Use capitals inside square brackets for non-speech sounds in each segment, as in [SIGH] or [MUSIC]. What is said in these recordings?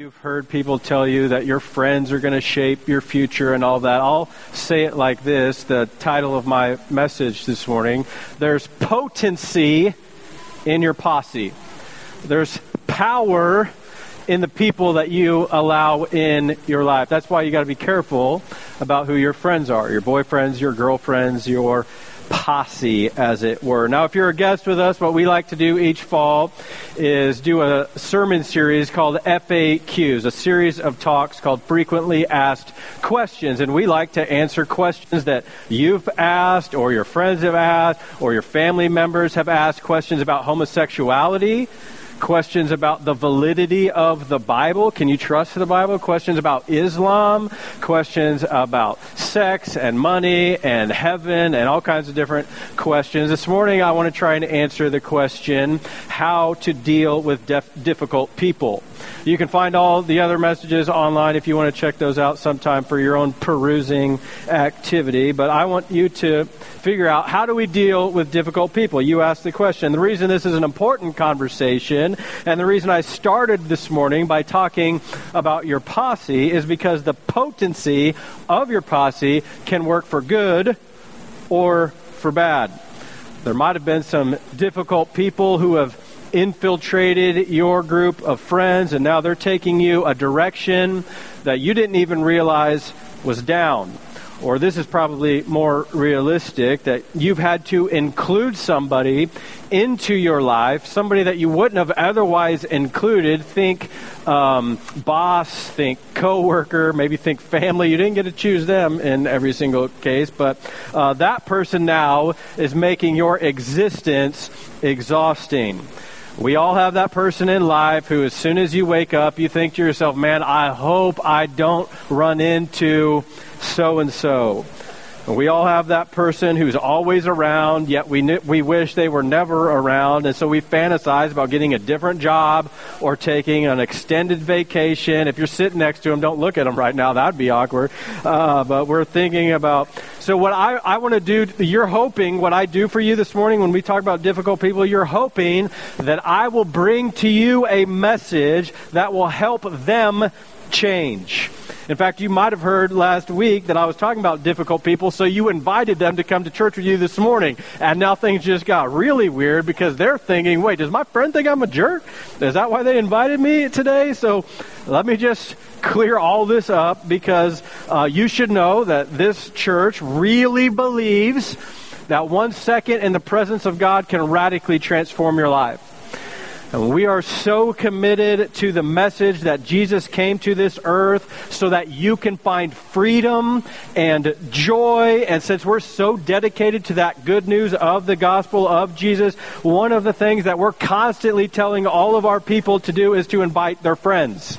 You've heard people tell you that your friends are going to shape your future and all that. I'll say it like this the title of my message this morning There's potency in your posse, there's power in the people that you allow in your life. That's why you got to be careful about who your friends are your boyfriends, your girlfriends, your posse, as it were. Now, if you're a guest with us, what we like to do each fall is do a sermon series called FAQs, a series of talks called Frequently Asked Questions. And we like to answer questions that you've asked, or your friends have asked, or your family members have asked questions about homosexuality questions about the validity of the Bible. Can you trust the Bible? Questions about Islam, questions about sex and money and heaven and all kinds of different questions. This morning I want to try and answer the question how to deal with def- difficult people. You can find all the other messages online if you want to check those out sometime for your own perusing activity. But I want you to figure out how do we deal with difficult people? You asked the question. The reason this is an important conversation and the reason I started this morning by talking about your posse is because the potency of your posse can work for good or for bad. There might have been some difficult people who have infiltrated your group of friends, and now they're taking you a direction that you didn't even realize was down. Or this is probably more realistic that you've had to include somebody into your life, somebody that you wouldn't have otherwise included. Think um, boss, think coworker, maybe think family. You didn't get to choose them in every single case, but uh, that person now is making your existence exhausting. We all have that person in life who, as soon as you wake up, you think to yourself, man, I hope I don't run into so and so. We all have that person who's always around, yet we, we wish they were never around. And so we fantasize about getting a different job or taking an extended vacation. If you're sitting next to them, don't look at them right now. That'd be awkward. Uh, but we're thinking about. So, what I, I want to do, you're hoping, what I do for you this morning when we talk about difficult people, you're hoping that I will bring to you a message that will help them change. In fact, you might have heard last week that I was talking about difficult people, so you invited them to come to church with you this morning. And now things just got really weird because they're thinking, wait, does my friend think I'm a jerk? Is that why they invited me today? So let me just clear all this up because uh, you should know that this church really believes that one second in the presence of God can radically transform your life. And we are so committed to the message that Jesus came to this earth so that you can find freedom and joy. And since we're so dedicated to that good news of the gospel of Jesus, one of the things that we're constantly telling all of our people to do is to invite their friends.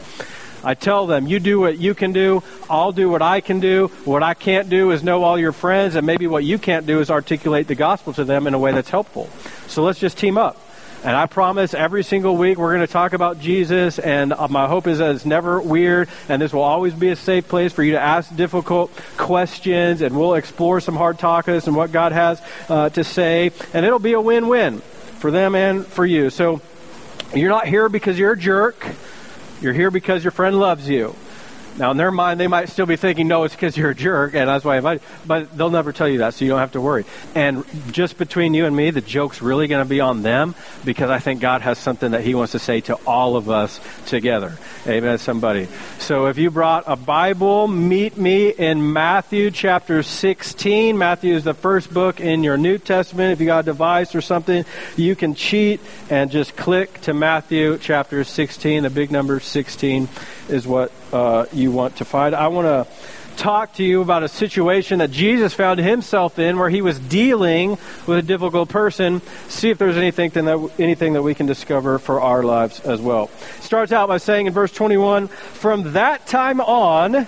I tell them, you do what you can do, I'll do what I can do. What I can't do is know all your friends, and maybe what you can't do is articulate the gospel to them in a way that's helpful. So let's just team up. And I promise every single week we're going to talk about Jesus, and uh, my hope is that it's never weird, and this will always be a safe place for you to ask difficult questions, and we'll explore some hard topics and what God has uh, to say, and it'll be a win win for them and for you. So you're not here because you're a jerk, you're here because your friend loves you. Now, in their mind, they might still be thinking, no, it's because you're a jerk, and that's why I invited But they'll never tell you that, so you don't have to worry. And just between you and me, the joke's really going to be on them because I think God has something that He wants to say to all of us together. Amen, somebody. So if you brought a Bible, meet me in Matthew chapter 16. Matthew is the first book in your New Testament. If you got a device or something, you can cheat and just click to Matthew chapter 16. The big number 16 is what uh, you want to find. I want to talk to you about a situation that Jesus found himself in where he was dealing with a difficult person. See if there's anything that, anything that we can discover for our lives as well. Starts out by saying in verse 21 From that time on,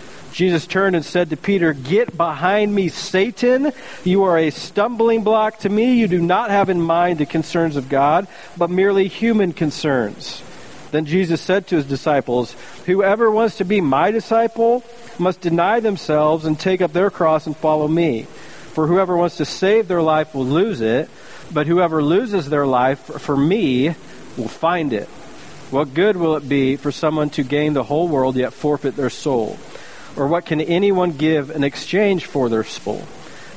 Jesus turned and said to Peter, Get behind me, Satan. You are a stumbling block to me. You do not have in mind the concerns of God, but merely human concerns. Then Jesus said to his disciples, Whoever wants to be my disciple must deny themselves and take up their cross and follow me. For whoever wants to save their life will lose it, but whoever loses their life for me will find it. What good will it be for someone to gain the whole world yet forfeit their soul? Or what can anyone give in exchange for their soul?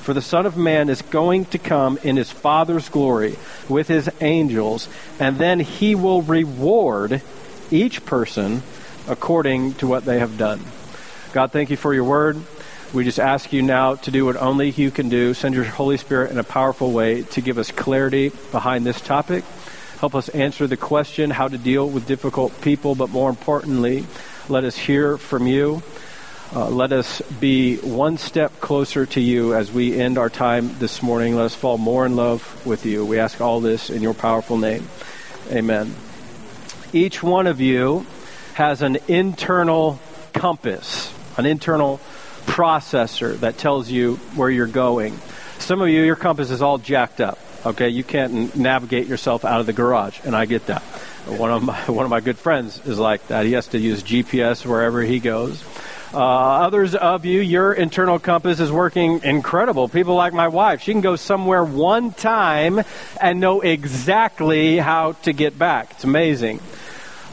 For the Son of Man is going to come in his Father's glory with his angels, and then he will reward each person according to what they have done. God, thank you for your word. We just ask you now to do what only you can do. Send your Holy Spirit in a powerful way to give us clarity behind this topic. Help us answer the question how to deal with difficult people, but more importantly, let us hear from you. Uh, let us be one step closer to you as we end our time this morning. Let us fall more in love with you. We ask all this in your powerful name. Amen. Each one of you has an internal compass, an internal processor that tells you where you're going. Some of you, your compass is all jacked up. Okay, you can't navigate yourself out of the garage, and I get that. One of my [LAUGHS] one of my good friends is like that. He has to use GPS wherever he goes. Uh, others of you, your internal compass is working incredible. People like my wife, she can go somewhere one time and know exactly how to get back. It's amazing.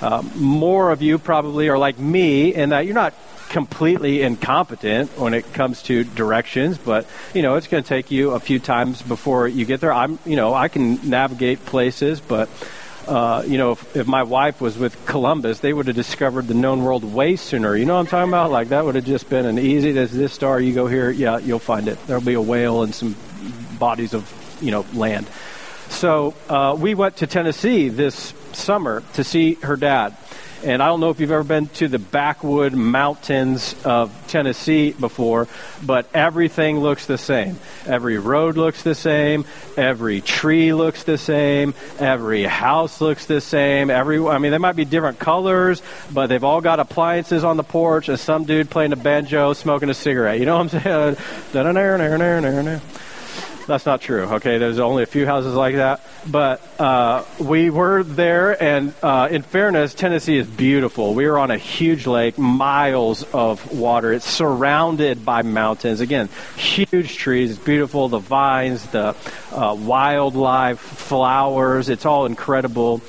Um, more of you probably are like me in that you're not completely incompetent when it comes to directions, but you know it's going to take you a few times before you get there. I'm, you know, I can navigate places, but uh, you know, if, if, my wife was with Columbus, they would have discovered the known world way sooner. You know what I'm talking about? Like that would have just been an easy. There's this star. You go here, yeah, you'll find it. There'll be a whale and some bodies of you know land. So uh, we went to Tennessee this summer to see her dad. And I don't know if you've ever been to the backwood mountains of Tennessee before, but everything looks the same. Every road looks the same. Every tree looks the same. Every house looks the same. Every, I mean, they might be different colors, but they've all got appliances on the porch and some dude playing a banjo, smoking a cigarette. You know what I'm saying? [LAUGHS] That's not true. Okay, there's only a few houses like that, but uh, we were there, and uh, in fairness, Tennessee is beautiful. We were on a huge lake, miles of water. It's surrounded by mountains. Again, huge trees. It's beautiful. The vines, the uh, wildlife, flowers. It's all incredible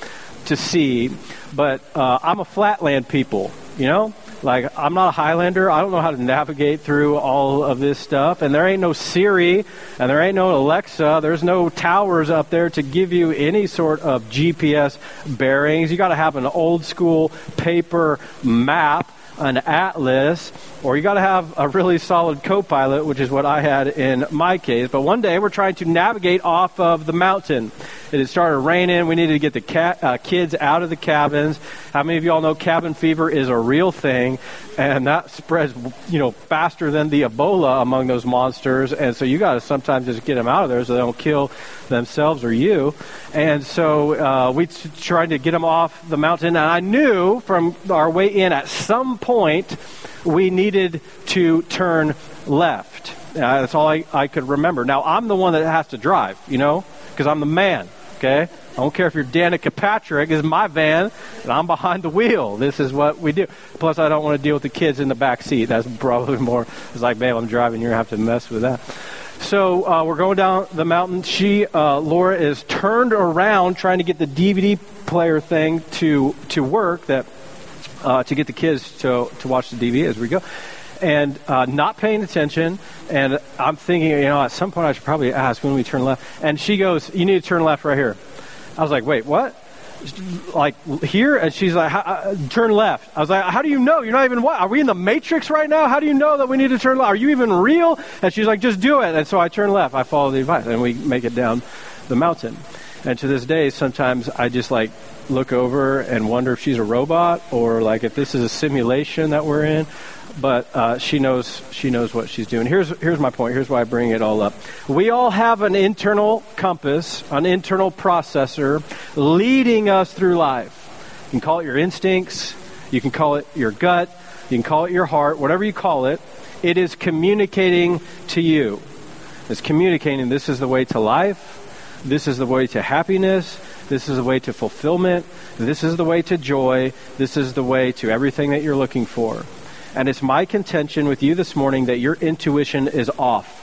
to see. But uh, I'm a flatland people. You know, like, I'm not a Highlander. I don't know how to navigate through all of this stuff. And there ain't no Siri, and there ain't no Alexa. There's no towers up there to give you any sort of GPS bearings. You got to have an old school paper map an atlas, or you got to have a really solid co-pilot, which is what I had in my case. But one day we're trying to navigate off of the mountain. It had started raining. We needed to get the ca- uh, kids out of the cabins. How many of you all know cabin fever is a real thing, and that spreads, you know, faster than the Ebola among those monsters. And so you got to sometimes just get them out of there so they don't kill themselves or you. And so uh, we t- tried to get them off the mountain. And I knew from our way in at some point we needed to turn left. Uh, that's all I, I could remember. Now, I'm the one that has to drive, you know, because I'm the man okay? I don't care if you're Danica Patrick. This is my van, and I'm behind the wheel. This is what we do. Plus, I don't want to deal with the kids in the back seat. That's probably more. It's like, babe, I'm driving. You're going to have to mess with that. So uh, we're going down the mountain. She, uh, Laura, is turned around trying to get the DVD player thing to to work. That uh, to get the kids to to watch the DVD as we go and uh, not paying attention. And I'm thinking, you know, at some point I should probably ask when we turn left. And she goes, "You need to turn left right here." I was like, "Wait, what?" Like here, and she's like, uh, "Turn left." I was like, "How do you know? You're not even what? Are we in the Matrix right now? How do you know that we need to turn left? Are you even real?" And she's like, "Just do it." And so I turn left. I follow the advice, and we make it down the mountain. And to this day, sometimes I just like look over and wonder if she's a robot or like if this is a simulation that we're in but uh, she knows she knows what she's doing. Here's here's my point. Here's why I bring it all up. We all have an internal compass, an internal processor leading us through life. You can call it your instincts. You can call it your gut. you can call it your heart, whatever you call it, it is communicating to you. It's communicating this is the way to life, this is the way to happiness, this is the way to fulfillment, this is the way to joy, this is the way to everything that you're looking for. And it's my contention with you this morning that your intuition is off.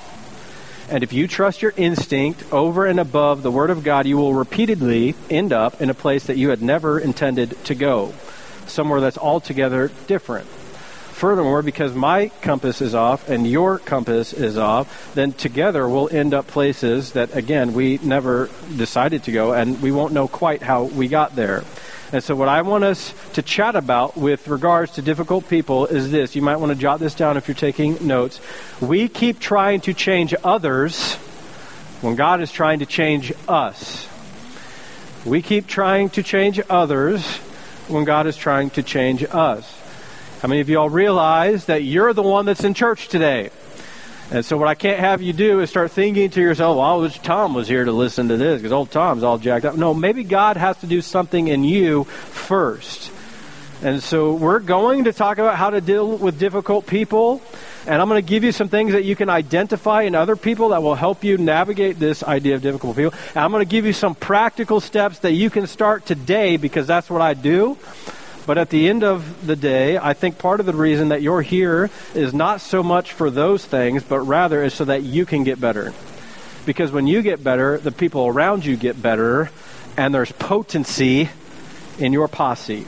And if you trust your instinct over and above the Word of God, you will repeatedly end up in a place that you had never intended to go, somewhere that's altogether different. Furthermore, because my compass is off and your compass is off, then together we'll end up places that, again, we never decided to go, and we won't know quite how we got there. And so, what I want us to chat about with regards to difficult people is this. You might want to jot this down if you're taking notes. We keep trying to change others when God is trying to change us. We keep trying to change others when God is trying to change us. How many of you all realize that you're the one that's in church today? And so what I can't have you do is start thinking to yourself, well, I wish Tom was here to listen to this because old Tom's all jacked up. No, maybe God has to do something in you first. And so we're going to talk about how to deal with difficult people. And I'm going to give you some things that you can identify in other people that will help you navigate this idea of difficult people. And I'm going to give you some practical steps that you can start today because that's what I do. But at the end of the day, I think part of the reason that you're here is not so much for those things, but rather is so that you can get better. Because when you get better, the people around you get better, and there's potency in your posse.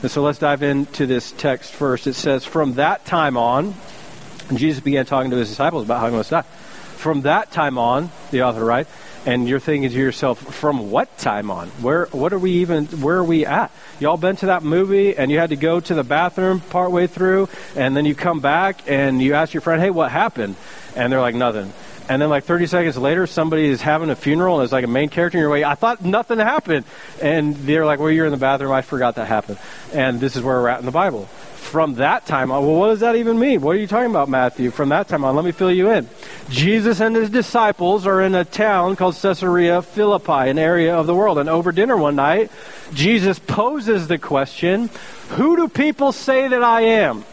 And so let's dive into this text first. It says, From that time on, Jesus began talking to his disciples about how he must die. From that time on, the author writes, and you're thinking to yourself, from what time on? Where what are we even where are we at? Y'all been to that movie and you had to go to the bathroom partway through and then you come back and you ask your friend, Hey, what happened? And they're like, Nothing. And then like 30 seconds later, somebody is having a funeral and it's like a main character in your way. I thought nothing happened. And they're like, well, you're in the bathroom. I forgot that happened. And this is where we're at in the Bible from that time on. Well, what does that even mean? What are you talking about, Matthew? From that time on, let me fill you in. Jesus and his disciples are in a town called Caesarea Philippi, an area of the world. And over dinner one night, Jesus poses the question, Who do people say that I am?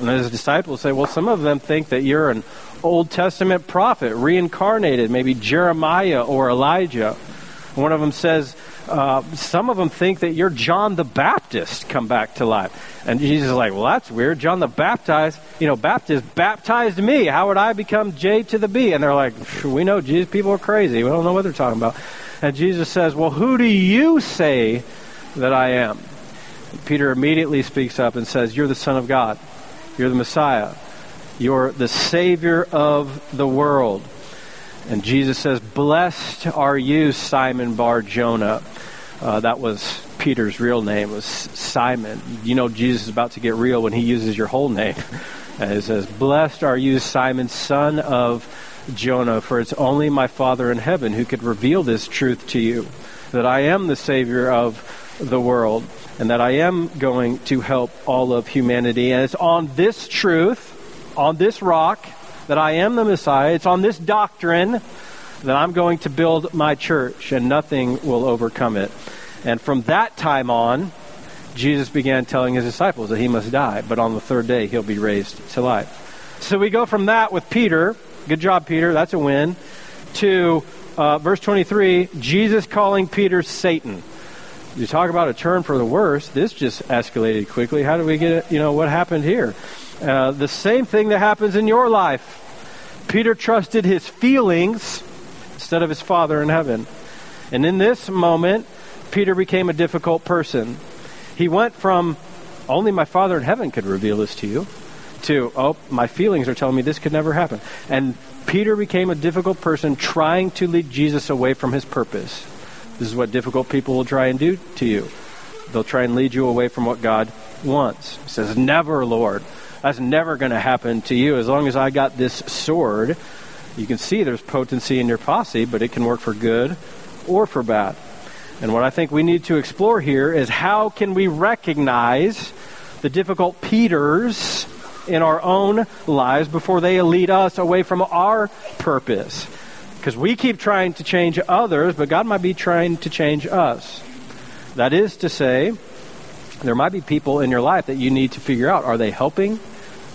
And his disciples say, Well, some of them think that you're an Old Testament prophet, reincarnated, maybe Jeremiah or Elijah. One of them says, uh, some of them think that you're John the Baptist come back to life. And Jesus is like, well, that's weird. John the Baptist, you know, Baptist baptized me. How would I become J to the B? And they're like, we know Jesus, people are crazy. We don't know what they're talking about. And Jesus says, well, who do you say that I am? Peter immediately speaks up and says, you're the Son of God. You're the Messiah. You're the Savior of the world. And Jesus says, Blessed are you, Simon Bar Jonah. Uh, that was Peter's real name, was Simon. You know, Jesus is about to get real when he uses your whole name. [LAUGHS] And it says, Blessed are you, Simon, son of Jonah, for it's only my Father in heaven who could reveal this truth to you, that I am the Savior of the world, and that I am going to help all of humanity. And it's on this truth, on this rock, that I am the Messiah. It's on this doctrine that I'm going to build my church, and nothing will overcome it. And from that time on, Jesus began telling his disciples that he must die, but on the third day he'll be raised to life. So we go from that with Peter. Good job, Peter. That's a win. To uh, verse 23, Jesus calling Peter Satan. You talk about a turn for the worse. This just escalated quickly. How do we get it? You know, what happened here? Uh, the same thing that happens in your life. Peter trusted his feelings instead of his Father in heaven. And in this moment, Peter became a difficult person. He went from, only my Father in heaven could reveal this to you, to, oh, my feelings are telling me this could never happen. And Peter became a difficult person trying to lead Jesus away from his purpose. This is what difficult people will try and do to you. They'll try and lead you away from what God wants. He says, Never, Lord. That's never going to happen to you. As long as I got this sword, you can see there's potency in your posse, but it can work for good or for bad. And what I think we need to explore here is how can we recognize the difficult Peters in our own lives before they lead us away from our purpose. Because we keep trying to change others, but God might be trying to change us. That is to say, there might be people in your life that you need to figure out are they helping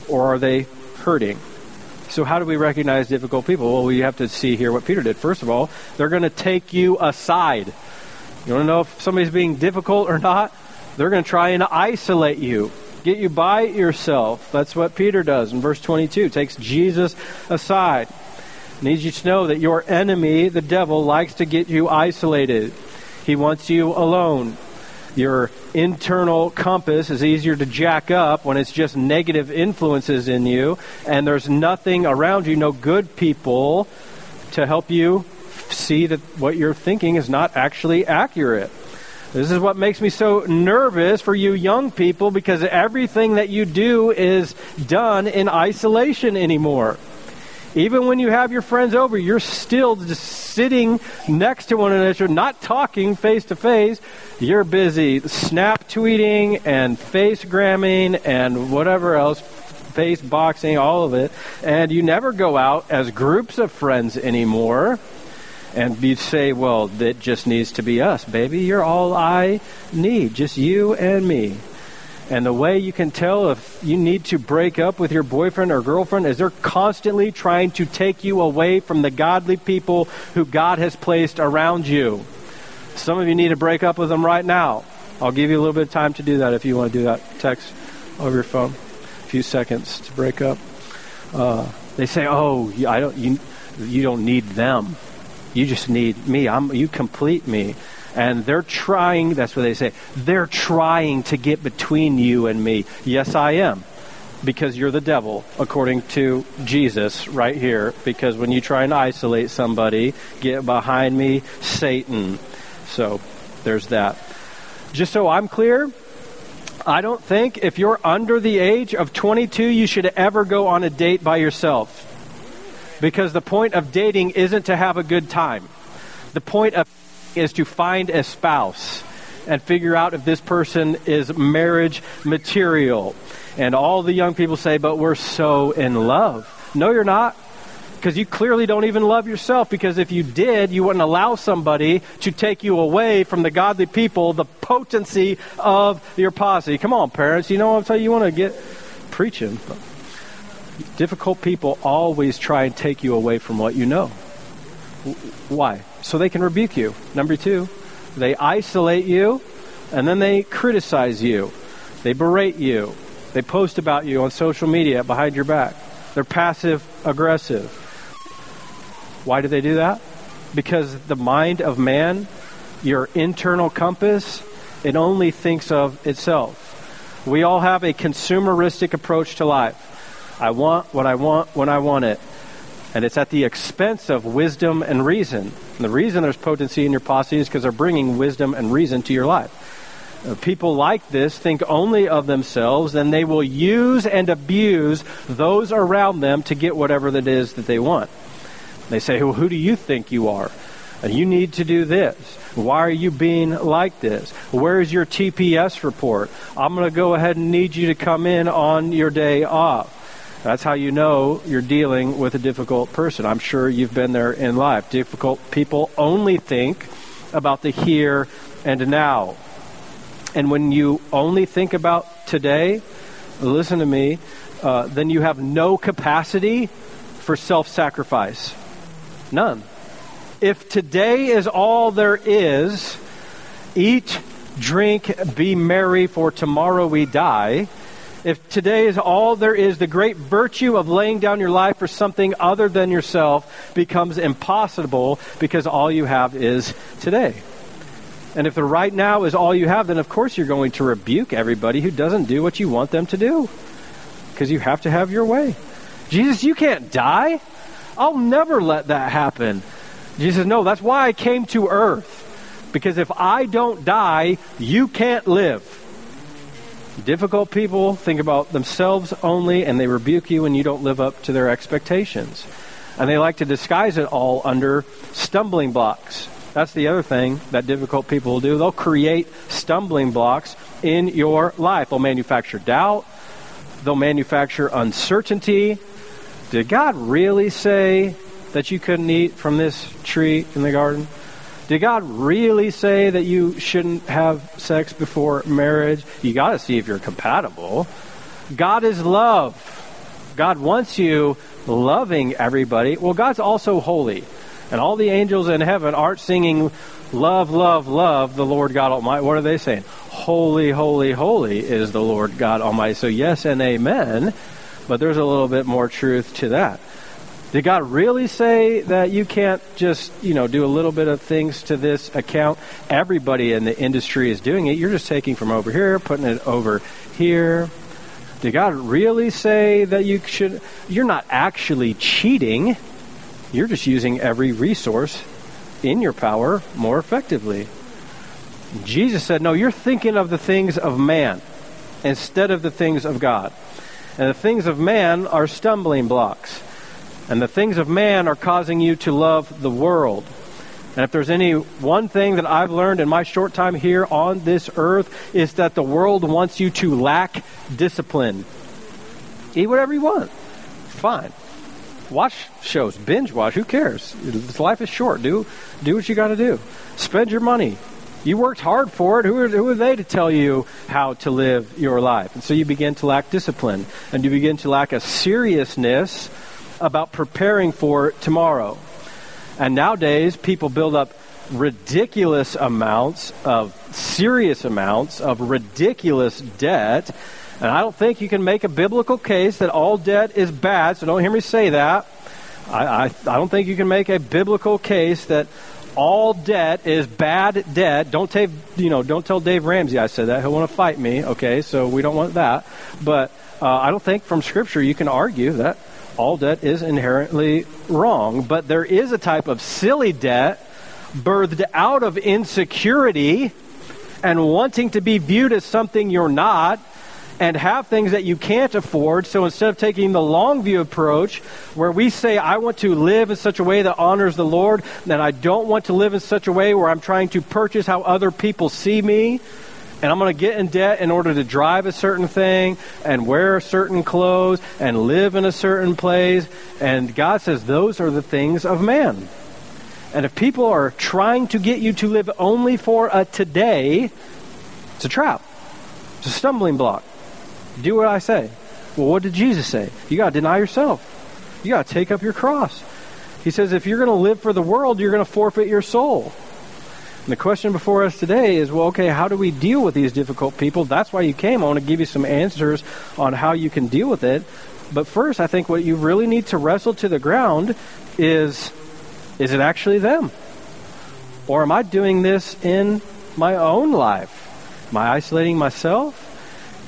or are they hurting? So, how do we recognize difficult people? Well, we have to see here what Peter did. First of all, they're going to take you aside. You want to know if somebody's being difficult or not? They're going to try and isolate you, get you by yourself. That's what Peter does in verse 22. Takes Jesus aside. Needs you to know that your enemy, the devil, likes to get you isolated. He wants you alone. Your internal compass is easier to jack up when it's just negative influences in you, and there's nothing around you, no good people to help you see that what you're thinking is not actually accurate. This is what makes me so nervous for you young people because everything that you do is done in isolation anymore. Even when you have your friends over, you're still just sitting next to one another, not talking face to face. You're busy snap tweeting and face gramming and whatever else, face boxing, all of it. And you never go out as groups of friends anymore. And you say, well, that just needs to be us, baby. You're all I need, just you and me. And the way you can tell if you need to break up with your boyfriend or girlfriend is they're constantly trying to take you away from the godly people who God has placed around you. Some of you need to break up with them right now. I'll give you a little bit of time to do that if you want to do that. Text over your phone. A few seconds to break up. Uh, they say, "Oh, I don't. You, you don't need them. You just need me. I'm. You complete me." And they're trying, that's what they say, they're trying to get between you and me. Yes, I am. Because you're the devil, according to Jesus right here. Because when you try and isolate somebody, get behind me, Satan. So there's that. Just so I'm clear, I don't think if you're under the age of 22, you should ever go on a date by yourself. Because the point of dating isn't to have a good time. The point of is to find a spouse and figure out if this person is marriage material. And all the young people say, but we're so in love. No, you're not. Because you clearly don't even love yourself. Because if you did, you wouldn't allow somebody to take you away from the godly people, the potency of your posse. Come on, parents. You know what I'm saying? You want to get preaching. Difficult people always try and take you away from what you know. Why? So they can rebuke you. Number two, they isolate you and then they criticize you. They berate you. They post about you on social media behind your back. They're passive aggressive. Why do they do that? Because the mind of man, your internal compass, it only thinks of itself. We all have a consumeristic approach to life. I want what I want when I want it and it's at the expense of wisdom and reason. And the reason there's potency in your posse is because they're bringing wisdom and reason to your life. Uh, people like this think only of themselves, and they will use and abuse those around them to get whatever that is that they want. They say, well, who do you think you are? You need to do this. Why are you being like this? Where's your TPS report? I'm going to go ahead and need you to come in on your day off. That's how you know you're dealing with a difficult person. I'm sure you've been there in life. Difficult people only think about the here and now. And when you only think about today, listen to me, uh, then you have no capacity for self sacrifice. None. If today is all there is, eat, drink, be merry, for tomorrow we die if today is all there is, the great virtue of laying down your life for something other than yourself becomes impossible because all you have is today. And if the right now is all you have, then of course you're going to rebuke everybody who doesn't do what you want them to do because you have to have your way. Jesus, you can't die. I'll never let that happen. Jesus No, that's why I came to earth. Because if I don't die, you can't live. Difficult people think about themselves only, and they rebuke you when you don't live up to their expectations. And they like to disguise it all under stumbling blocks. That's the other thing that difficult people will do. They'll create stumbling blocks in your life. They'll manufacture doubt, they'll manufacture uncertainty. Did God really say that you couldn't eat from this tree in the garden? Did God really say that you shouldn't have sex before marriage? You got to see if you're compatible. God is love. God wants you loving everybody. Well, God's also holy. And all the angels in heaven aren't singing love, love, love the Lord God Almighty. What are they saying? Holy, holy, holy is the Lord God Almighty. So, yes and amen, but there's a little bit more truth to that. Did God really say that you can't just, you know, do a little bit of things to this account? Everybody in the industry is doing it. You're just taking from over here, putting it over here. Did God really say that you should? You're not actually cheating. You're just using every resource in your power more effectively. Jesus said, No, you're thinking of the things of man instead of the things of God. And the things of man are stumbling blocks. And the things of man are causing you to love the world. And if there's any one thing that I've learned in my short time here on this earth, is that the world wants you to lack discipline. Eat whatever you want. Fine. Watch shows, binge watch. Who cares? Life is short. Do do what you got to do. Spend your money. You worked hard for it. Who are, who are they to tell you how to live your life? And so you begin to lack discipline, and you begin to lack a seriousness about preparing for tomorrow. And nowadays, people build up ridiculous amounts of serious amounts of ridiculous debt. And I don't think you can make a biblical case that all debt is bad, so don't hear me say that. I, I, I don't think you can make a biblical case that all debt is bad debt. Don't take, you know, don't tell Dave Ramsey I said that. He'll want to fight me. Okay, so we don't want that. But uh, I don't think from Scripture you can argue that all debt is inherently wrong. But there is a type of silly debt birthed out of insecurity and wanting to be viewed as something you're not and have things that you can't afford. So instead of taking the long view approach, where we say, I want to live in such a way that honors the Lord, and I don't want to live in such a way where I'm trying to purchase how other people see me, and I'm going to get in debt in order to drive a certain thing, and wear certain clothes, and live in a certain place. And God says, those are the things of man. And if people are trying to get you to live only for a today, it's a trap. It's a stumbling block. Do what I say. Well, what did Jesus say? You got to deny yourself. You got to take up your cross. He says if you're going to live for the world, you're going to forfeit your soul. And the question before us today is well, okay, how do we deal with these difficult people? That's why you came. I want to give you some answers on how you can deal with it. But first, I think what you really need to wrestle to the ground is is it actually them? Or am I doing this in my own life? Am I isolating myself?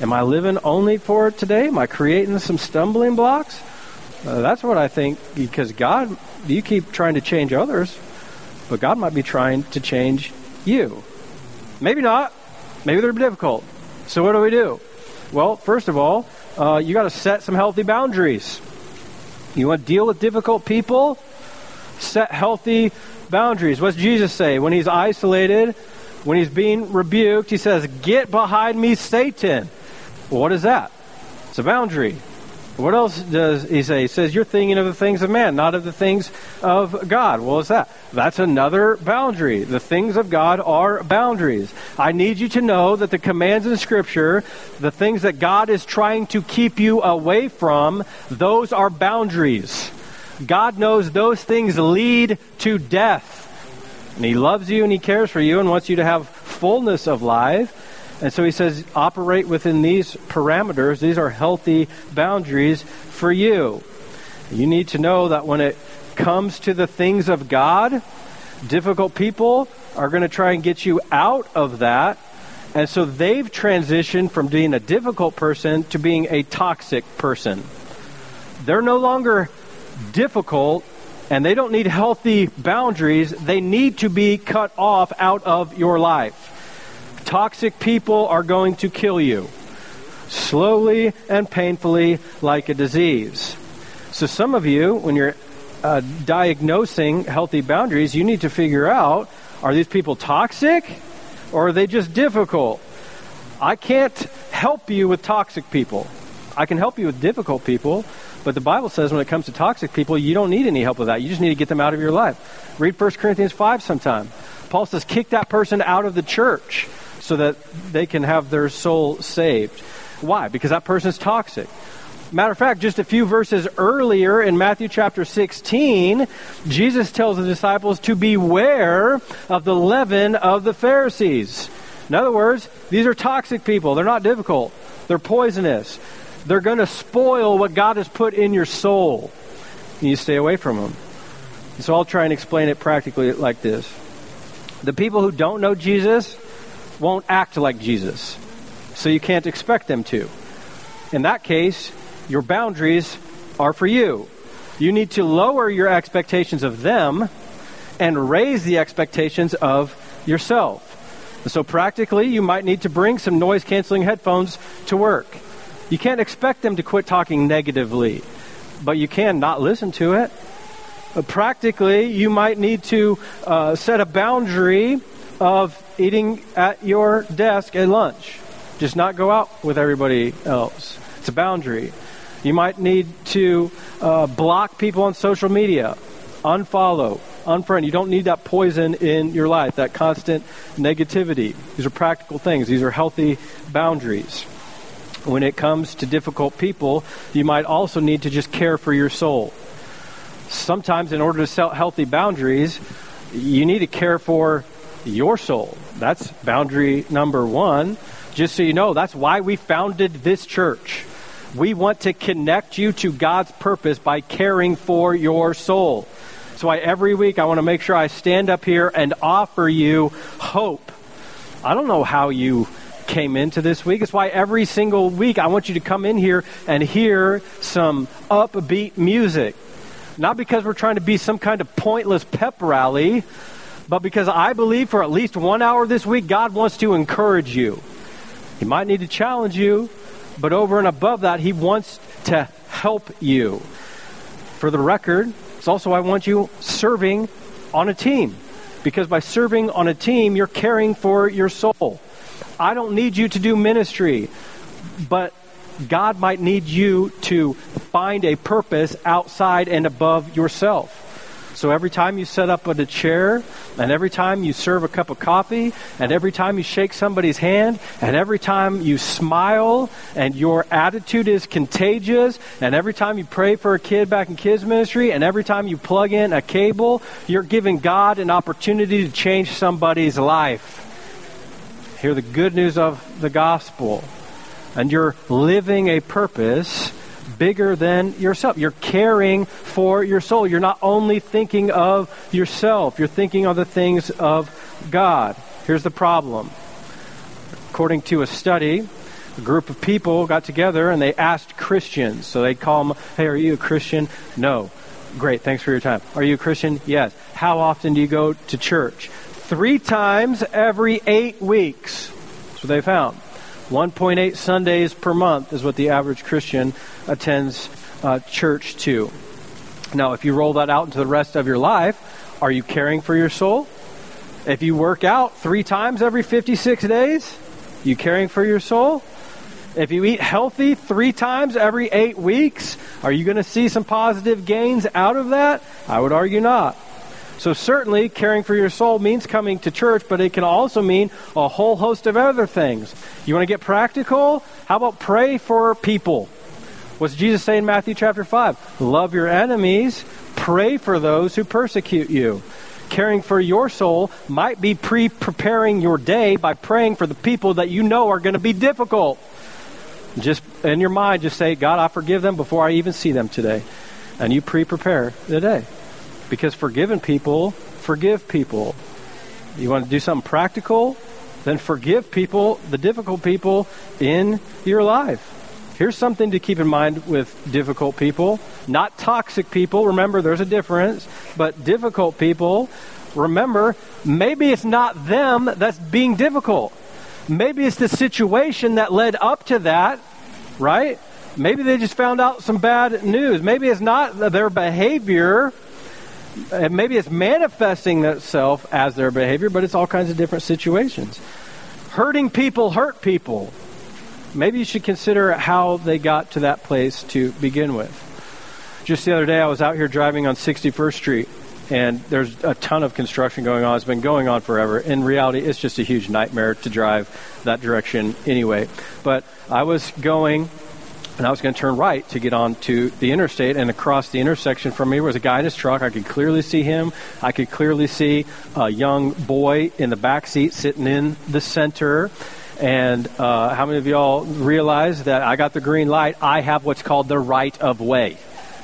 Am I living only for today? Am I creating some stumbling blocks? Uh, that's what I think because God, you keep trying to change others, but God might be trying to change you. Maybe not. Maybe they're difficult. So what do we do? Well, first of all, uh, you got to set some healthy boundaries. You want to deal with difficult people? Set healthy boundaries. What's Jesus say when he's isolated? When he's being rebuked, he says, Get behind me, Satan. What is that? It's a boundary. What else does he say? He says, You're thinking of the things of man, not of the things of God. What is that? That's another boundary. The things of God are boundaries. I need you to know that the commands in Scripture, the things that God is trying to keep you away from, those are boundaries. God knows those things lead to death. And He loves you and He cares for you and wants you to have fullness of life. And so he says, operate within these parameters. These are healthy boundaries for you. You need to know that when it comes to the things of God, difficult people are going to try and get you out of that. And so they've transitioned from being a difficult person to being a toxic person. They're no longer difficult and they don't need healthy boundaries. They need to be cut off out of your life. Toxic people are going to kill you slowly and painfully like a disease. So, some of you, when you're uh, diagnosing healthy boundaries, you need to figure out are these people toxic or are they just difficult? I can't help you with toxic people. I can help you with difficult people, but the Bible says when it comes to toxic people, you don't need any help with that. You just need to get them out of your life. Read 1 Corinthians 5 sometime. Paul says, kick that person out of the church so that they can have their soul saved. Why? Because that person is toxic. Matter of fact, just a few verses earlier in Matthew chapter 16, Jesus tells the disciples to beware of the leaven of the Pharisees. In other words, these are toxic people. They're not difficult, they're poisonous. They're going to spoil what God has put in your soul. And You stay away from them. So I'll try and explain it practically like this The people who don't know Jesus won't act like Jesus, so you can't expect them to. In that case, your boundaries are for you. You need to lower your expectations of them and raise the expectations of yourself. So, practically, you might need to bring some noise canceling headphones to work. You can't expect them to quit talking negatively, but you can not listen to it. Practically, you might need to uh, set a boundary of eating at your desk at lunch. Just not go out with everybody else. It's a boundary. You might need to uh, block people on social media, unfollow, unfriend. You don't need that poison in your life, that constant negativity. These are practical things, these are healthy boundaries. When it comes to difficult people, you might also need to just care for your soul. Sometimes, in order to set healthy boundaries, you need to care for your soul. That's boundary number one. Just so you know, that's why we founded this church. We want to connect you to God's purpose by caring for your soul. That's why every week I want to make sure I stand up here and offer you hope. I don't know how you came into this week. It's why every single week I want you to come in here and hear some upbeat music. Not because we're trying to be some kind of pointless pep rally, but because I believe for at least one hour this week, God wants to encourage you. He might need to challenge you, but over and above that, He wants to help you. For the record, it's also I want you serving on a team. Because by serving on a team, you're caring for your soul. I don't need you to do ministry, but God might need you to find a purpose outside and above yourself. So every time you set up a chair, and every time you serve a cup of coffee, and every time you shake somebody's hand, and every time you smile, and your attitude is contagious, and every time you pray for a kid back in kids ministry, and every time you plug in a cable, you're giving God an opportunity to change somebody's life. Hear the good news of the gospel. And you're living a purpose bigger than yourself. You're caring for your soul. You're not only thinking of yourself, you're thinking of the things of God. Here's the problem. According to a study, a group of people got together and they asked Christians. So they call them, hey, are you a Christian? No. Great, thanks for your time. Are you a Christian? Yes. How often do you go to church? Three times every eight weeks. That's what they found. 1.8 Sundays per month is what the average Christian attends uh, church to. Now, if you roll that out into the rest of your life, are you caring for your soul? If you work out three times every 56 days, you caring for your soul? If you eat healthy three times every eight weeks, are you going to see some positive gains out of that? I would argue not. So, certainly, caring for your soul means coming to church, but it can also mean a whole host of other things. You want to get practical? How about pray for people? What's Jesus say in Matthew chapter 5? Love your enemies, pray for those who persecute you. Caring for your soul might be pre preparing your day by praying for the people that you know are going to be difficult. Just in your mind, just say, God, I forgive them before I even see them today. And you pre prepare the day. Because forgiven people forgive people. You want to do something practical? Then forgive people, the difficult people in your life. Here's something to keep in mind with difficult people. Not toxic people, remember there's a difference, but difficult people, remember, maybe it's not them that's being difficult. Maybe it's the situation that led up to that, right? Maybe they just found out some bad news. Maybe it's not their behavior maybe it's manifesting itself as their behavior, but it's all kinds of different situations. Hurting people hurt people. Maybe you should consider how they got to that place to begin with. Just the other day, I was out here driving on 61st Street, and there's a ton of construction going on. It's been going on forever. In reality, it's just a huge nightmare to drive that direction anyway. But I was going and I was going to turn right to get onto the interstate, and across the intersection from me was a guy in his truck. I could clearly see him. I could clearly see a young boy in the back seat sitting in the center. And uh, how many of y'all realize that I got the green light? I have what's called the right of way.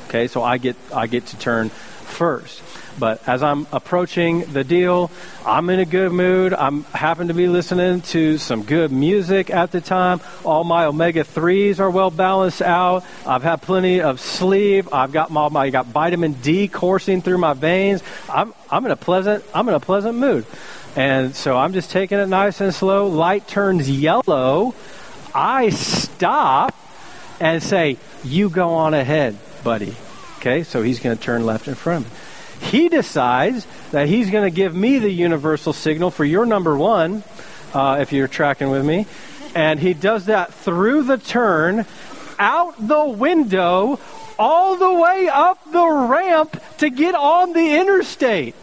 Okay, so I get I get to turn first. But as I'm approaching the deal, I'm in a good mood. I'm happen to be listening to some good music at the time. All my omega threes are well balanced out. I've had plenty of sleep. I've got my, my got vitamin D coursing through my veins. I'm I'm in a pleasant I'm in a pleasant mood. And so I'm just taking it nice and slow. Light turns yellow. I stop and say, "You go on ahead, buddy." Okay? So he's going to turn left in front of me. He decides that he's going to give me the universal signal for your number one, uh, if you're tracking with me. And he does that through the turn, out the window, all the way up the ramp to get on the interstate.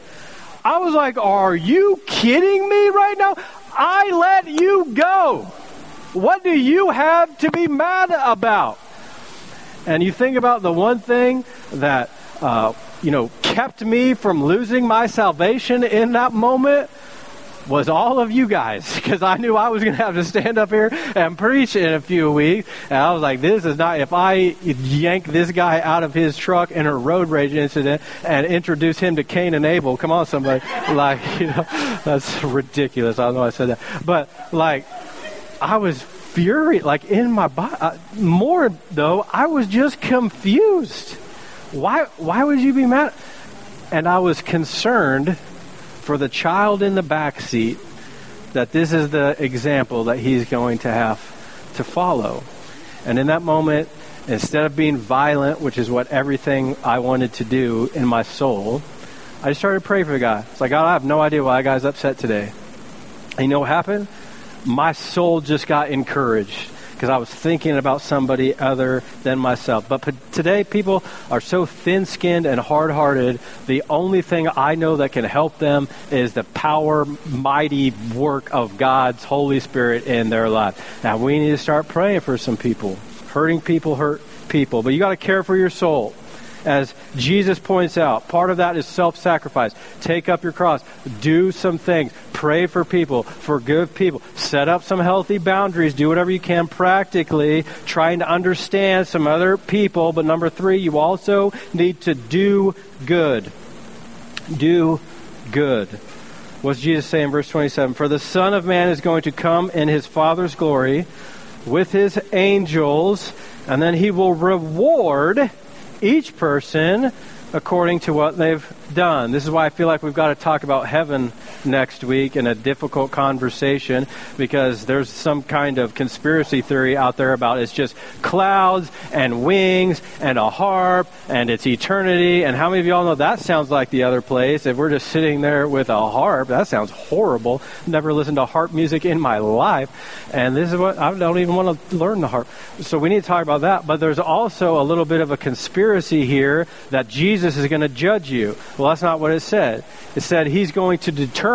I was like, Are you kidding me right now? I let you go. What do you have to be mad about? And you think about the one thing that uh, you know, kept me from losing my salvation in that moment was all of you guys [LAUGHS] because I knew I was going to have to stand up here and preach in a few weeks. And I was like, this is not, if I yank this guy out of his truck in a road rage incident and introduce him to Cain and Abel, come on, somebody. [LAUGHS] like, you know, [LAUGHS] that's ridiculous. I don't know I said that. But, like, I was furious, like, in my body. Uh, more, though, I was just confused. Why, why would you be mad? And I was concerned for the child in the back seat that this is the example that he's going to have to follow. And in that moment, instead of being violent, which is what everything I wanted to do in my soul, I just started praying for the guy. It's like, God, I have no idea why that guy's upset today. And you know what happened? My soul just got encouraged because I was thinking about somebody other than myself. But today, people are so thin skinned and hard hearted. The only thing I know that can help them is the power, mighty work of God's Holy Spirit in their life. Now, we need to start praying for some people. Hurting people hurt people, but you got to care for your soul as Jesus points out, part of that is self sacrifice. Take up your cross, do some things, pray for people, forgive people, set up some healthy boundaries, do whatever you can practically, trying to understand some other people. But number three, you also need to do good. Do good. What's Jesus saying in verse 27? For the Son of Man is going to come in his Father's glory with his angels, and then he will reward each person according to what they've done. This is why I feel like we've got to talk about heaven next week in a difficult conversation because there's some kind of conspiracy theory out there about it's just clouds and wings and a harp and it's eternity. And how many of y'all know that sounds like the other place? If we're just sitting there with a harp, that sounds horrible. Never listened to harp music in my life. And this is what I don't even want to learn the harp. So we need to talk about that. But there's also a little bit of a conspiracy here that Jesus is going to judge you. Well, that's not what it said. It said he's going to determine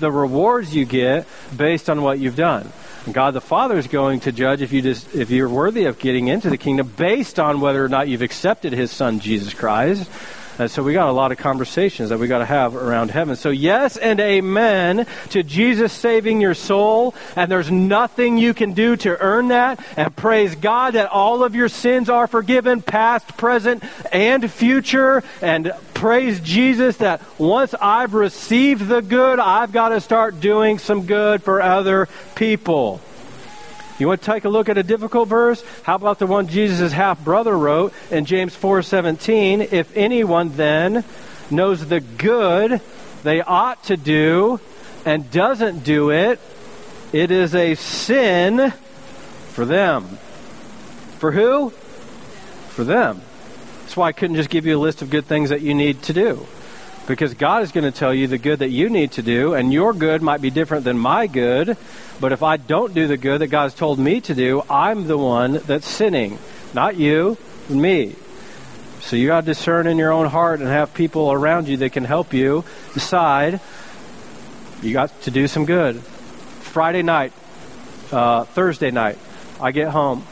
the rewards you get based on what you've done. And God the Father is going to judge if you just if you're worthy of getting into the kingdom based on whether or not you've accepted his son Jesus Christ. And so we got a lot of conversations that we got to have around heaven. So yes and amen to Jesus saving your soul. And there's nothing you can do to earn that. And praise God that all of your sins are forgiven, past, present, and future. And praise Jesus that once I've received the good, I've got to start doing some good for other people. You want to take a look at a difficult verse? How about the one Jesus' half brother wrote in James 4:17? If anyone then knows the good they ought to do and doesn't do it, it is a sin for them. For who? For them. That's why I couldn't just give you a list of good things that you need to do. Because God is going to tell you the good that you need to do, and your good might be different than my good. But if I don't do the good that God's told me to do, I'm the one that's sinning. Not you, me. So you got to discern in your own heart and have people around you that can help you decide you got to do some good. Friday night, uh, Thursday night, I get home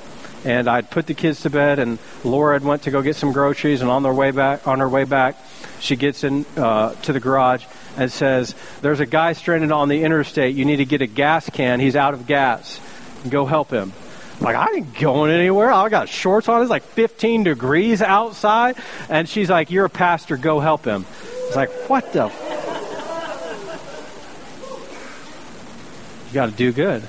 and I'd put the kids to bed, and Laura had went to go get some groceries, and on their way back, on her way back, she gets in uh, to the garage and says, "There's a guy stranded on the interstate. You need to get a gas can. He's out of gas. Go help him." Like I ain't going anywhere. I got shorts on. It's like 15 degrees outside, and she's like, "You're a pastor. Go help him." It's like, what the? You got to do good.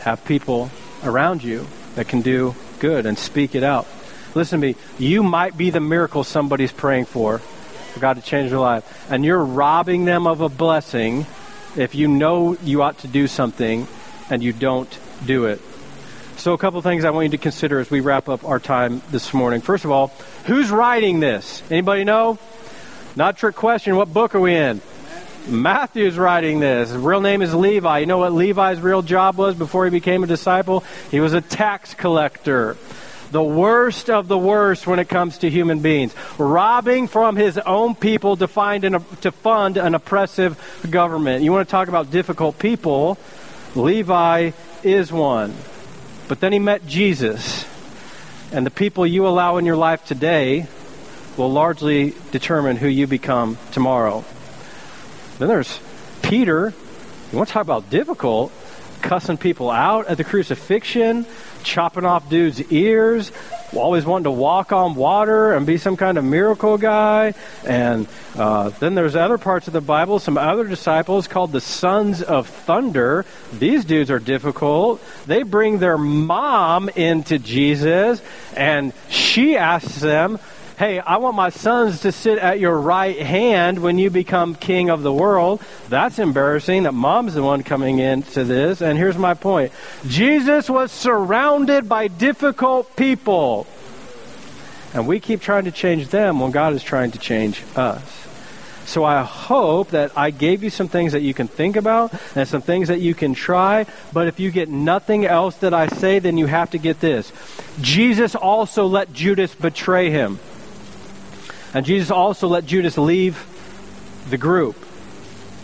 Have people around you that can do good and speak it out. Listen to me. You might be the miracle somebody's praying for, for God to change their life. And you're robbing them of a blessing if you know you ought to do something and you don't do it. So, a couple things I want you to consider as we wrap up our time this morning. First of all, who's writing this? Anybody know? Not trick question. What book are we in? Matthew's writing this. His real name is Levi. You know what Levi's real job was before he became a disciple? He was a tax collector. The worst of the worst when it comes to human beings. Robbing from his own people to, find an, to fund an oppressive government. You want to talk about difficult people? Levi is one. But then he met Jesus. And the people you allow in your life today will largely determine who you become tomorrow. Then there's Peter. You want to talk about difficult? Cussing people out at the crucifixion, chopping off dudes' ears, always wanting to walk on water and be some kind of miracle guy. And uh, then there's other parts of the Bible, some other disciples called the sons of thunder. These dudes are difficult. They bring their mom into Jesus, and she asks them, hey, I want my sons to sit at your right hand when you become king of the world. That's embarrassing that mom's the one coming into this. And here's my point Jesus was surrounded by difficult people. And we keep trying to change them when God is trying to change us. So I hope that I gave you some things that you can think about and some things that you can try. But if you get nothing else that I say, then you have to get this. Jesus also let Judas betray him. And Jesus also let Judas leave the group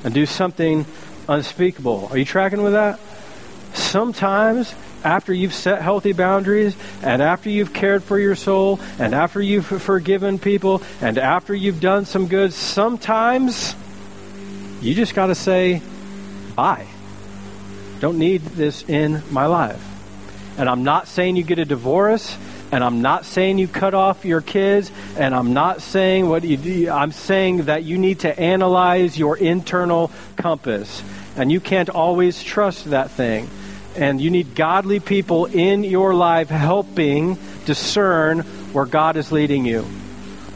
and do something unspeakable. Are you tracking with that? Sometimes, after you've set healthy boundaries, and after you've cared for your soul, and after you've forgiven people, and after you've done some good, sometimes you just got to say, bye. Don't need this in my life. And I'm not saying you get a divorce. And I'm not saying you cut off your kids, and I'm not saying what you do. I'm saying that you need to analyze your internal compass. And you can't always trust that thing. And you need godly people in your life helping discern where God is leading you.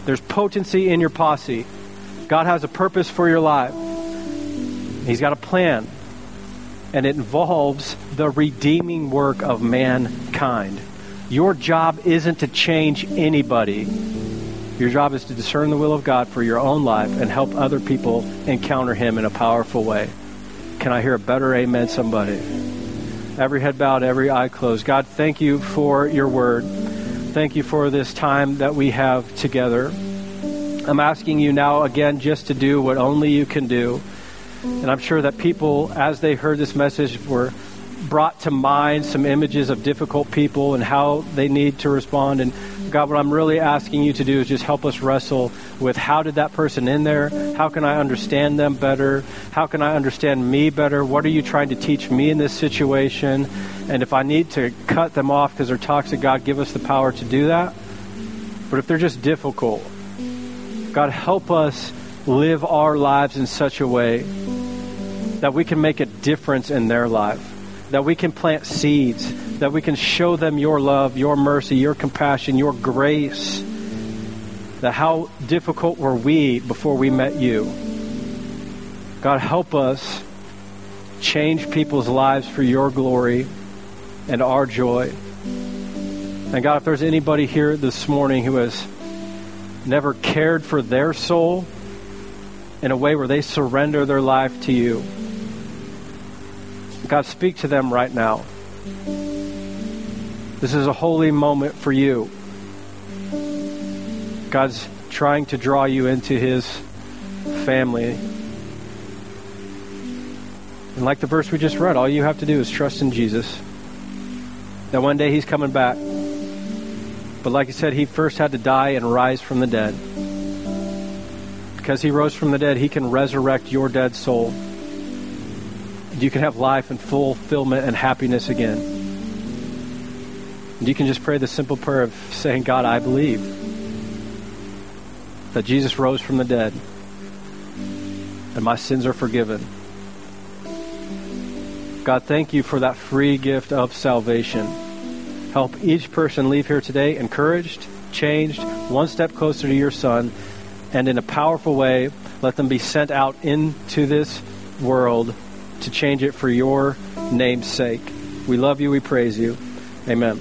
There's potency in your posse. God has a purpose for your life. He's got a plan. And it involves the redeeming work of mankind. Your job isn't to change anybody. Your job is to discern the will of God for your own life and help other people encounter Him in a powerful way. Can I hear a better amen, somebody? Every head bowed, every eye closed. God, thank you for your word. Thank you for this time that we have together. I'm asking you now again just to do what only you can do. And I'm sure that people, as they heard this message, were brought to mind some images of difficult people and how they need to respond. And God, what I'm really asking you to do is just help us wrestle with how did that person in there? How can I understand them better? How can I understand me better? What are you trying to teach me in this situation? And if I need to cut them off because they're toxic, God, give us the power to do that. But if they're just difficult, God, help us live our lives in such a way that we can make a difference in their life that we can plant seeds, that we can show them your love, your mercy, your compassion, your grace. That how difficult were we before we met you? God, help us change people's lives for your glory and our joy. And God, if there's anybody here this morning who has never cared for their soul in a way where they surrender their life to you, God, speak to them right now. This is a holy moment for you. God's trying to draw you into his family. And like the verse we just read, all you have to do is trust in Jesus. That one day he's coming back. But like I said, he first had to die and rise from the dead. Because he rose from the dead, he can resurrect your dead soul. You can have life and fulfillment and happiness again. And you can just pray the simple prayer of saying, God, I believe that Jesus rose from the dead and my sins are forgiven. God, thank you for that free gift of salvation. Help each person leave here today encouraged, changed, one step closer to your Son, and in a powerful way, let them be sent out into this world to change it for your name's sake. We love you. We praise you. Amen.